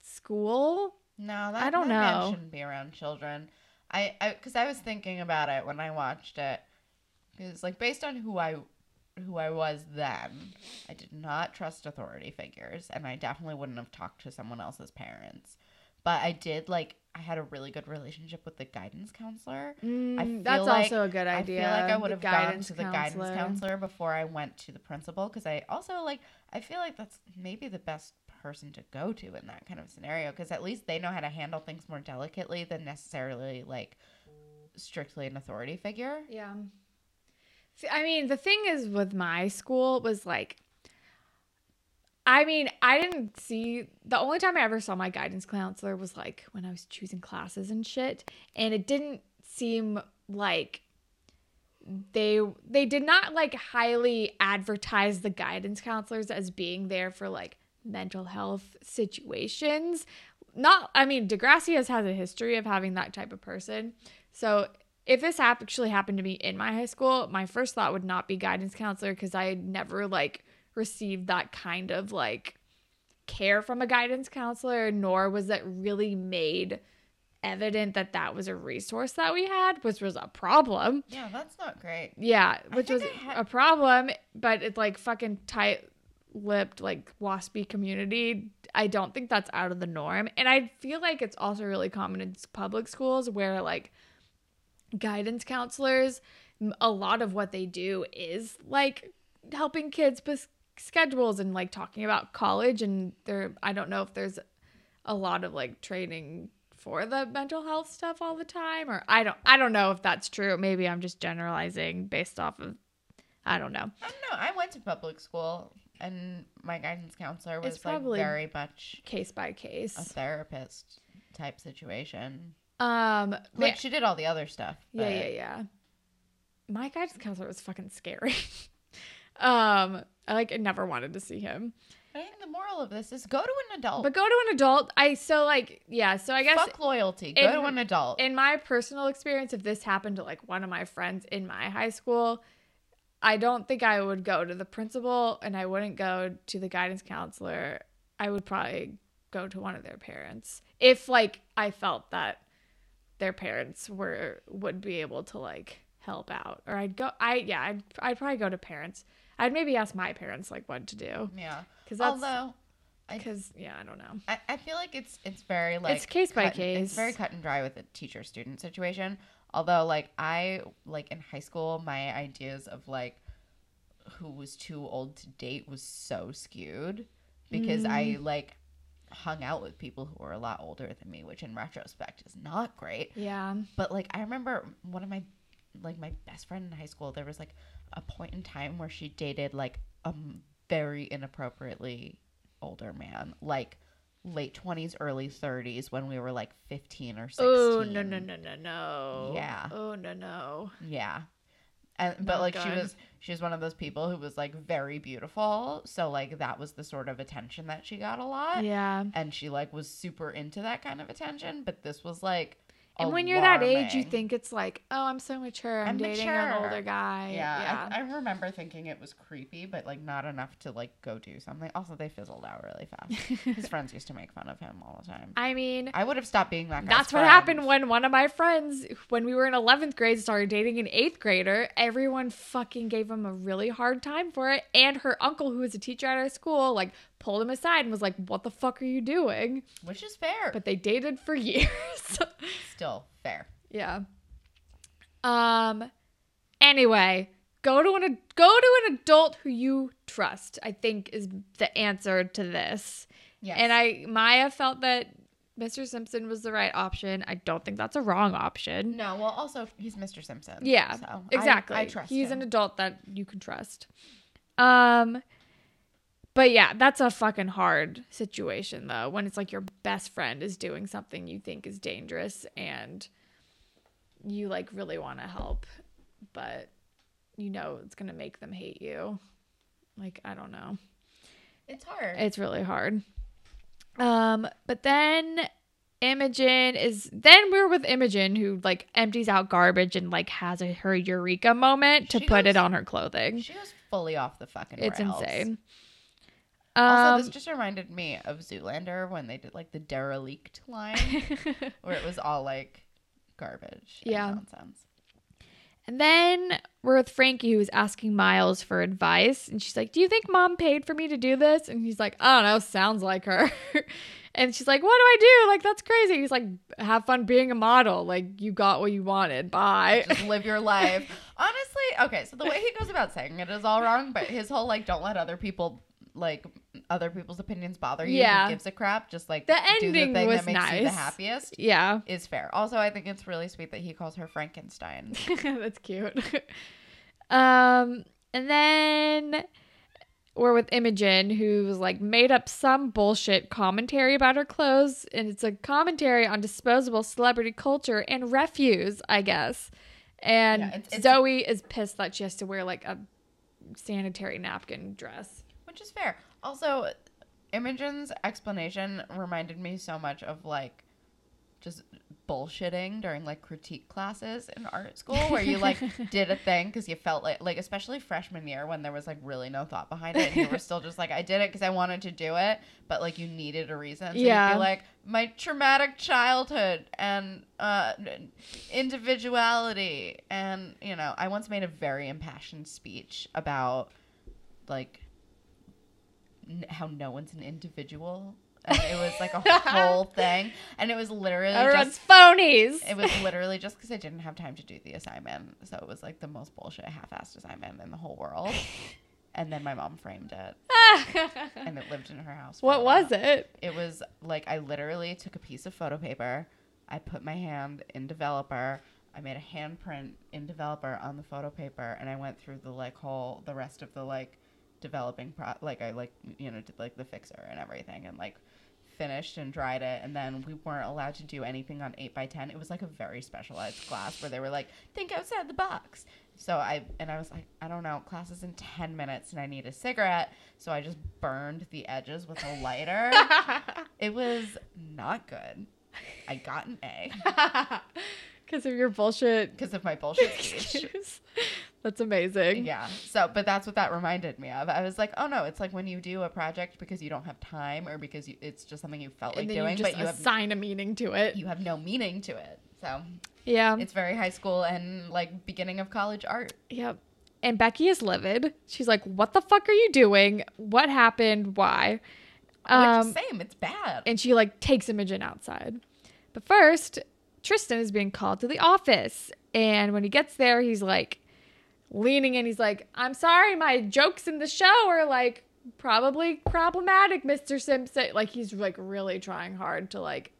school. No, that I don't that know. shouldn't be around children. I, I, because I was thinking about it when I watched it, because like based on who I, who I was then, I did not trust authority figures, and I definitely wouldn't have talked to someone else's parents. But I did like I had a really good relationship with the guidance counselor. Mm, feel that's like- also a good idea. I feel like I the would have gone to the guidance counselor before I went to the principal because I also like I feel like that's maybe the best person to go to in that kind of scenario because at least they know how to handle things more delicately than necessarily like strictly an authority figure. Yeah. I mean, the thing is with my school was like, I mean, I didn't see the only time I ever saw my guidance counselor was like when I was choosing classes and shit, and it didn't seem like they they did not like highly advertise the guidance counselors as being there for like mental health situations. Not, I mean, Degrassi has had a history of having that type of person. So if this actually happened to me in my high school, my first thought would not be guidance counselor because I had never like received that kind of like care from a guidance counselor, nor was it really made evident that that was a resource that we had, which was a problem. Yeah, that's not great. Yeah, which was had- a problem, but it's like fucking tight lipped, like waspy community. I don't think that's out of the norm. And I feel like it's also really common in public schools where like guidance counselors, a lot of what they do is like helping kids with schedules and like talking about college. And there, I don't know if there's a lot of like training for the mental health stuff all the time or I don't I don't know if that's true. Maybe I'm just generalizing based off of I don't know. I don't know. I went to public school and my guidance counselor was probably- like very much Case by case a therapist type situation. Um Like ma- she did all the other stuff. yeah, yeah, yeah. My guidance counselor was fucking scary. um I like I never wanted to see him. I think the moral of this is go to an adult. But go to an adult. I so like yeah, so I guess Fuck loyalty. Go in- to an adult. in my personal experience, if this happened to like one of my friends in my high school, I don't think I would go to the principal and I wouldn't go to the guidance counselor. I would probably go to one of their parents if like I felt that their parents were would be able to like help out or I'd go I yeah I'd, I'd probably go to parents I'd maybe ask my parents like what to do yeah. because that's Although because yeah I don't know I, I feel like it's it's very like it's case by case. It's very cut and dry with a teacher student situation. Although like I like in high school, my ideas of like who was too old to date was so skewed because Mm. I like hung out with people who were a lot older than me, which in retrospect is not great. yeah But like I remember one of my like my best friend in high school, there was like a point in time where she dated like a very inappropriately older man, like late twenties, early thirties, when we were like fifteen or sixteen. oh no no no no no. Yeah. oh no no. Yeah. And, but oh Not like she was she was one of those people who was like very beautiful. So like that was the sort of attention that she got a lot. Yeah. And she like was super into that kind of attention. But this was like And when you're that age, you think it's like, oh, I'm so mature. I'm, I'm dating an older guy. Yeah, I, I remember thinking it was creepy, but like not enough to like go do something. Also, they fizzled out really fast. His friends used to make fun of him all the time. I mean, I would have stopped being that. That's what friend. happened when one of my friends, when we were in 11th grade, started dating an eighth grader. Everyone fucking gave him a really hard time for it. And her uncle, who was a teacher at our school, like pulled him aside and was like, What the fuck are you doing? which is fair, But they dated for years. still fair. yeah. Um, anyway, go to an go to an adult who you trust. I think is the answer to this. Yes. And I Maya felt that Mr. Simpson was the right option. I don't think that's a wrong option. no, well, also he's Mr. Simpson. Yeah, so I- exactly. I, trust He's him. an adult that you can trust. Um, but yeah, that's a fucking hard situation though. When it's like your best friend is doing something you think is dangerous and you like really want to help, but you know it's gonna make them hate you. Like I don't know. It's hard. It's really hard. Um, but then Imogen is then we're with Imogen who like empties out garbage and like has a, her eureka moment to She put it on her clothing. she was fully off the fucking. It's rails. insane. Also, Um, this just reminded me of Zoolander when they did like the derelict line, where it was all like garbage. and Yeah. nonsense. and then we're with Frankie who's asking Miles for advice, and she's like, "Do you think Mom paid for me to do this?" And he's like, "I don't know. Sounds like her." and she's like, "What do I do? Like that's crazy." He's like, "Have fun being a model. Like you got what you wanted. Bye." Just live your life. Honestly, okay. So the way he goes about saying it is all wrong, but his whole like, don't let other people like other people's opinions bother you. Yeah. Who gives a crap? Just like The do ending the thing was that makes you the happiest. yeah. Is fair. Also, I think it's really sweet that he calls her Frankenstein. That's cute. um, and then we're with Imogen, who's like made up some bullshit commentary about her clothes, and it's a commentary on disposable celebrity culture and refuse, I guess. And Yeah, it's- it's- Zoe is pissed that she has to wear like a sanitary napkin dress. Which is fair. Also, Imogen's explanation reminded me so much of like just bullshitting during like critique classes in art school where you like did a thing because you felt like like especially freshman year when there was like really no thought behind it and you were still just like I did it because I wanted to do it but like you needed a reason so Yeah. you'd be like my traumatic childhood and uh individuality and you know I once made a very impassioned speech about like how no one's an individual. And it was like a whole thing. And it was literally Everyone's just phonies. it was literally just because I didn't have time to do the assignment. So it was like the most bullshit half-assed assignment in the whole world. And then my mom framed it, and it lived in her house. what was it? It was like I literally took a piece of photo paper, I put my hand in developer, I made a handprint in developer on the photo paper, and I went through the like whole the rest of the like developing pro like I like you know did like the fixer and everything and like finished and dried it. And then we weren't allowed to do anything on 8 by 10 it was like a very specialized class where they were like think outside the box. So i and i was like i don't know. Class is in 10 minutes and i need a cigarette. So i just burned the edges with a lighter. It was not good. I got an a. Because of your bullshit because of my bullshit excuse. That's amazing. Yeah. So, but that's what that reminded me of. I was like, oh no, it's like when you do a project because you don't have time or because you, it's just something you felt like and then doing, you but you have assign a meaning to it. you have no meaning to it. So yeah. it's very high school and like beginning of college art. Yep. And Becky is livid. She's like, "What the fuck are you doing? What happened? Why?" Um, Which same, it's bad. and she like takes Imogen outside. But first, Tristan is being called to the office, and when he gets there, he's like leaning in. He's like, "I'm sorry, my jokes in the show are like probably problematic, Mr. Simpson." Like he's like really trying hard to like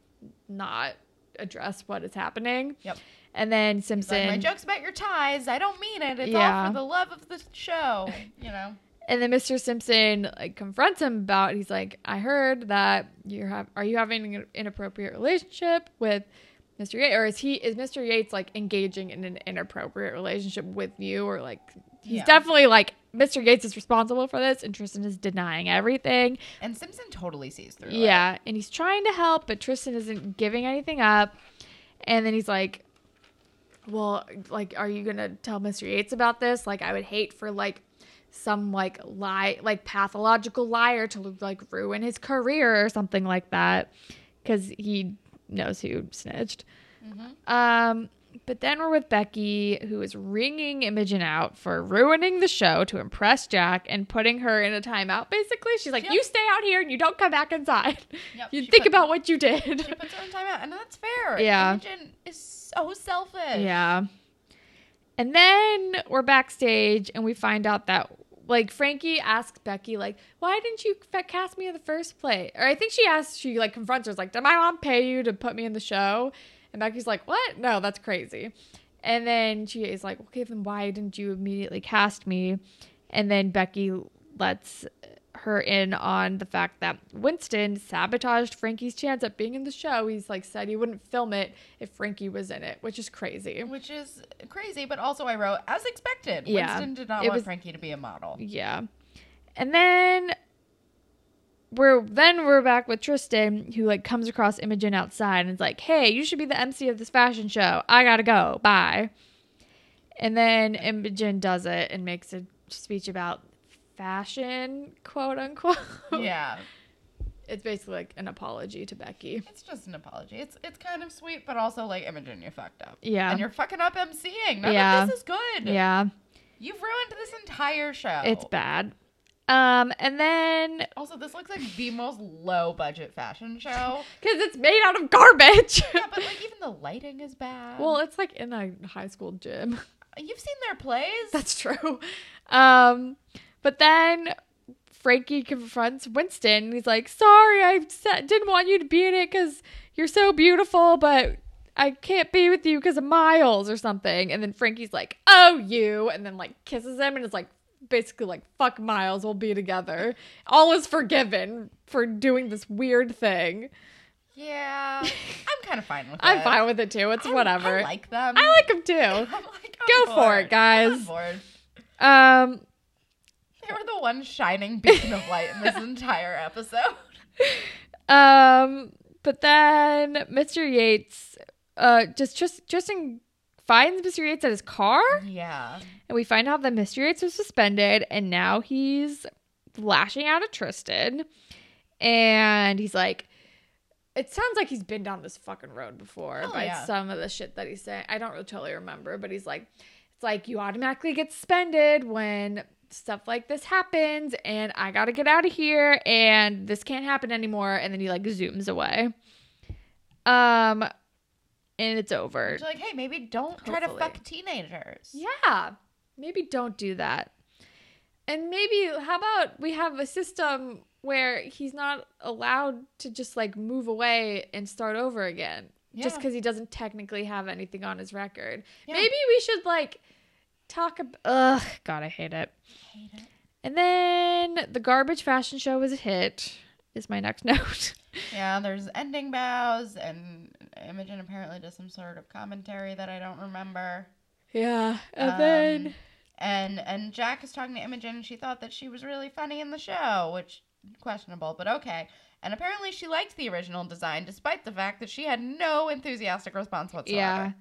not address what is happening. Yep. And then Like, Simpson my joke's about your ties. I don't mean it. It's Yeah. all for the love of the show. You know. And then Mr. Simpson like confronts him about. He's like, "I heard that you're have. Are you having an inappropriate relationship with Mr. Yates, or is he is Mr. Yates like engaging in an inappropriate relationship with you, or like he's Yeah. definitely like Mr. Yates is responsible for this, and Tristan is denying everything. And Simpson totally sees through it. Yeah, and he's trying to help, but Tristan isn't giving anything up. And then he's like, well, like, are you gonna tell Mr. Yates about this? Like, I would hate for like some like lie, like pathological liar to like ruin his career or something like that, because he knows who snitched. Um, but then we're with Becky, who is ringing Imogen out for ruining the show to impress Jack and putting her in a timeout. Basically, she's like, Yep. "You stay out here and you don't come back inside. Yep, you think put- about what you did." She puts her in timeout, and that's fair. Yeah. Imogen is so selfish. Yeah. And then we're backstage and we find out that like Frankie asks Becky like, "Why didn't you cast me in the first place?" Or I think she asks, she like confronts her, like, "Did my mom pay you to put me in the show?" And Becky's like, "What? No, that's crazy." And then she is like, "Okay, then why didn't you immediately cast me?" And then Becky lets her in on the fact that Winston sabotaged Frankie's chance at being in the show. He's like said he wouldn't film it if Frankie was in it, which is crazy. Which is crazy, but also I wrote as expected. Yeah. Winston did not It want was- Frankie to be a model. Yeah. And then we're then we're back with Tristan who like comes across Imogen outside and is like, "Hey, you should be the MC of this fashion show. I got to go. Bye." And then Imogen does it and makes a speech about fashion, quote unquote. Yeah. It's basically like an apology to Becky. It's just an apology. It's it's kind of sweet, but also like Imogen, you fucked up. Yeah. And you're fucking up MCing. None Yeah. of this is good. Yeah, You've ruined this entire show. it's bad. Um, and then Also, this looks like the most low budget fashion show. because it's made out of garbage. yeah, but like even the lighting is bad. well, it's like in a high school gym. you've seen their plays. That's true. Um, but then Frankie confronts Winston. And he's like, "Sorry, I didn't want you to be in it because you're so beautiful, but I can't be with you because of Miles or something." And then Frankie's like, "Oh, you," and then like kisses him and is like, basically like, "Fuck Miles, we'll be together." All is forgiven for doing this weird thing. yeah, I'm kind of fine with it. I'm fine with it too. It's I- whatever. I like them. I like them too. Like, Go for it, guys. Um, They were the one shining beacon of light in this entire episode. Um, but then Mr. Yates, uh, just Tristan finds Mr. Yates at his car, Yeah. and we find out that Mr. Yates was suspended, and now he's lashing out at Tristan, and he's like. It sounds like he's been down this fucking road before Oh, by yeah. some of the shit that he's saying. I don't really totally remember, but he's like, it's like you automatically get suspended when stuff like this happens, and I gotta get out of here, and this can't happen anymore. And then he like zooms away. Um, and it's over. It's like, hey, maybe don't try to fuck teenagers. Yeah, maybe don't do that. And maybe how about we have a system where he's not allowed to just like move away and start over again just because he doesn't technically have anything on his record. Yeah. Maybe we should like talk about. Ugh, God, I hate it. Hate it. And then the garbage fashion show was a hit. Is my next note. Yeah, there's ending bows, and Imogen apparently does some sort of commentary that I don't remember. yeah, and Um, then And and Jack is talking to Imogen, and she thought that she was really funny in the show, which questionable, but okay. And apparently, she liked the original design, despite the fact that she had no enthusiastic response whatsoever. Yeah.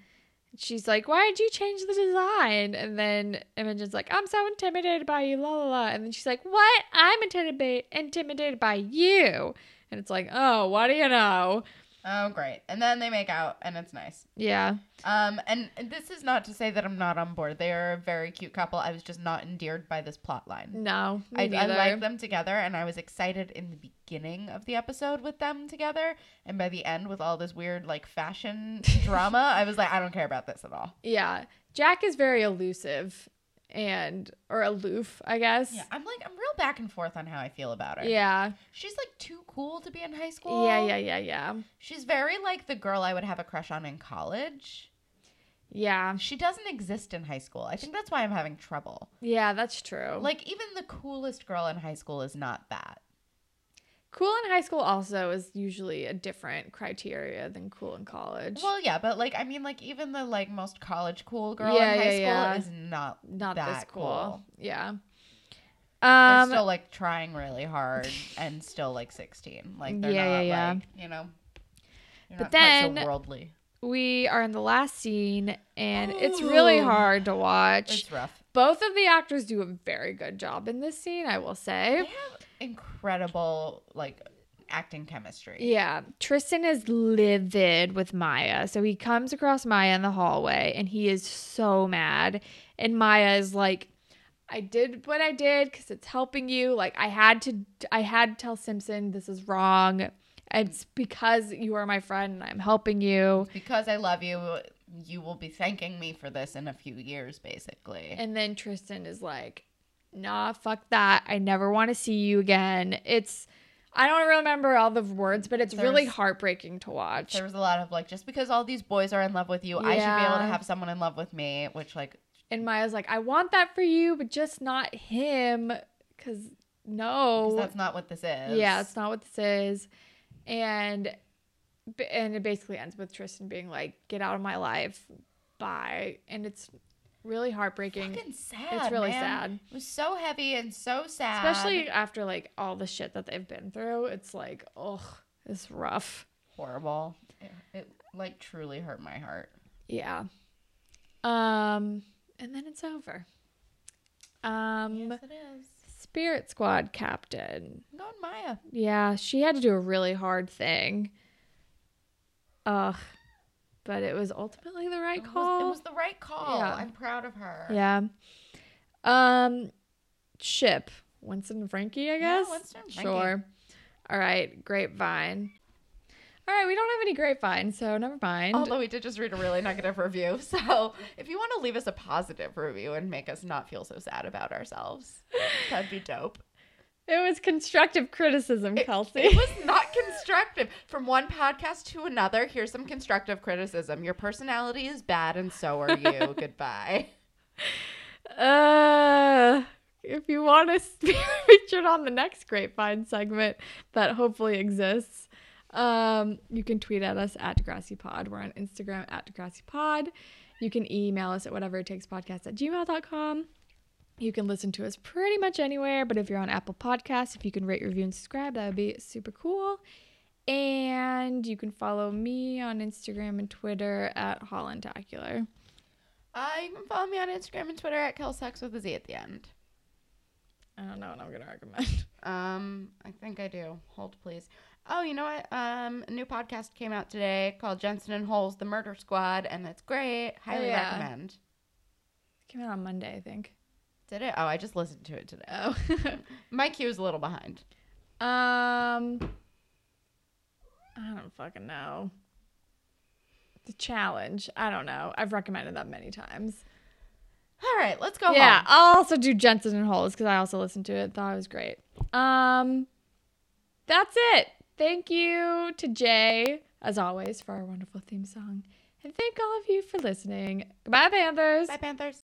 She's like, why did you change the design? And then Imogen's like, I'm so intimidated by you, la la la. And then she's like, what? I'm intimidated intimidated by you. And it's like, oh, what do you know? Oh, great. And then they make out, and it's nice. Yeah. Um, and this is not to say that I'm not on board. They are a very cute couple. I was just not endeared by this plot line. No. I, I like them together, and I was excited in the beginning of the episode with them together, and by the end with all this weird like fashion drama, I was like, I don't care about this at all. Yeah. Jack is very elusive and or aloof, I guess. Yeah, I'm like, I'm real back and forth on how I feel about her. Yeah. she's like too cool to be in high school. Yeah, yeah, yeah, yeah. She's very like the girl I would have a crush on in college. Yeah. She doesn't exist in high school. I think that's why I'm having trouble. Yeah, that's true. Like even the coolest girl in high school is not that. Cool in high school also is usually a different criteria than cool in college. Well, yeah, but like I mean, like even the like most college cool girl Yeah, in high yeah, school yeah. is not not that this cool. cool. Yeah. They're Um still like trying really hard and still like sixteen. Like they're Yeah, not yeah, yeah. you know. But then- so worldly. we are in the last scene, and it's really hard to watch. It's rough. Both of the actors do a very good job in this scene, I will They say. have incredible like acting chemistry. Yeah, Tristan is livid with Maya. So he comes across Maya in the hallway and he is so mad. And Maya is like, I did what I did because it's helping you. Like I had to, I had to tell Simpson this is wrong. It's because you are my friend and I'm helping you. Because I love you, you will be thanking me for this in a few years, basically. And then Tristan is like, nah, fuck that. I never want to see you again. It's, I don't remember all the words, but it's really heartbreaking to watch. there was a lot of like, just because all these boys are in love with you, I should be able to have someone in love with me, which like And Maya's like, I want that for you, but just not him. because no. that's not what this is. Yeah, it's not what this is. And and it basically ends with Tristan being like, get out of my life. Bye. And it's really heartbreaking. fucking sad. It's really man. sad. It was so heavy and so sad. Especially after like all the shit that they've been through. It's like, ugh, it's rough. horrible. It, it like truly hurt my heart. Yeah. Um, and then it's over. Um it is. Spirit Squad captain. I'm going Maya. Yeah, she had to do a really hard thing. Ugh. But it was ultimately the right It was, call. it was the right call. Yeah. I'm proud of her. yeah. Um ship. Winston and Frankie, I guess. Yeah. Winston and Frankie. Sure. All right, grapevine. All right, we don't have any grapevine, so never mind. Although we did just read a really negative review. So if you want to leave us a positive review and make us not feel so sad about ourselves, that'd be dope. it was constructive criticism, It, Kelsey. it was not constructive. From one podcast to another, here's some constructive criticism. Your personality is bad and so are you. Goodbye. Uh, if you want to be featured on the next Grapevine segment that hopefully exists, um, you can tweet at us at Degrassi Pod. We're on Instagram at Degrassi Pod. You can email us at whatever it takes podcast at gmail.com. You can listen to us pretty much anywhere, but if you're on Apple Podcasts, if you can rate, review, and subscribe, that would be super cool. And you can follow me on Instagram and Twitter at Hollandacular. Uh, you can follow me on Instagram and Twitter at Kelsex with a Z at the end. I don't know what I'm going to recommend. Um, I think I do. Hold please. Oh, you know what? Um, a new podcast came out today called Jensen and Holes: The Murder Squad, and it's great. Highly yeah. recommend. It came out on Monday, I think. Did it? Oh, I just listened to it today. Oh. My queue is a little behind. um I don't fucking know. The challenge. I don't know. I've recommended that many times. All right, let's go. Yeah, home. I'll also do Jensen and Holes because I also listened to it. Thought it was great. Um, that's it. Thank you to Jay as always for our wonderful theme song, and thank all of you for listening. Bye, Panthers. Bye, Panthers.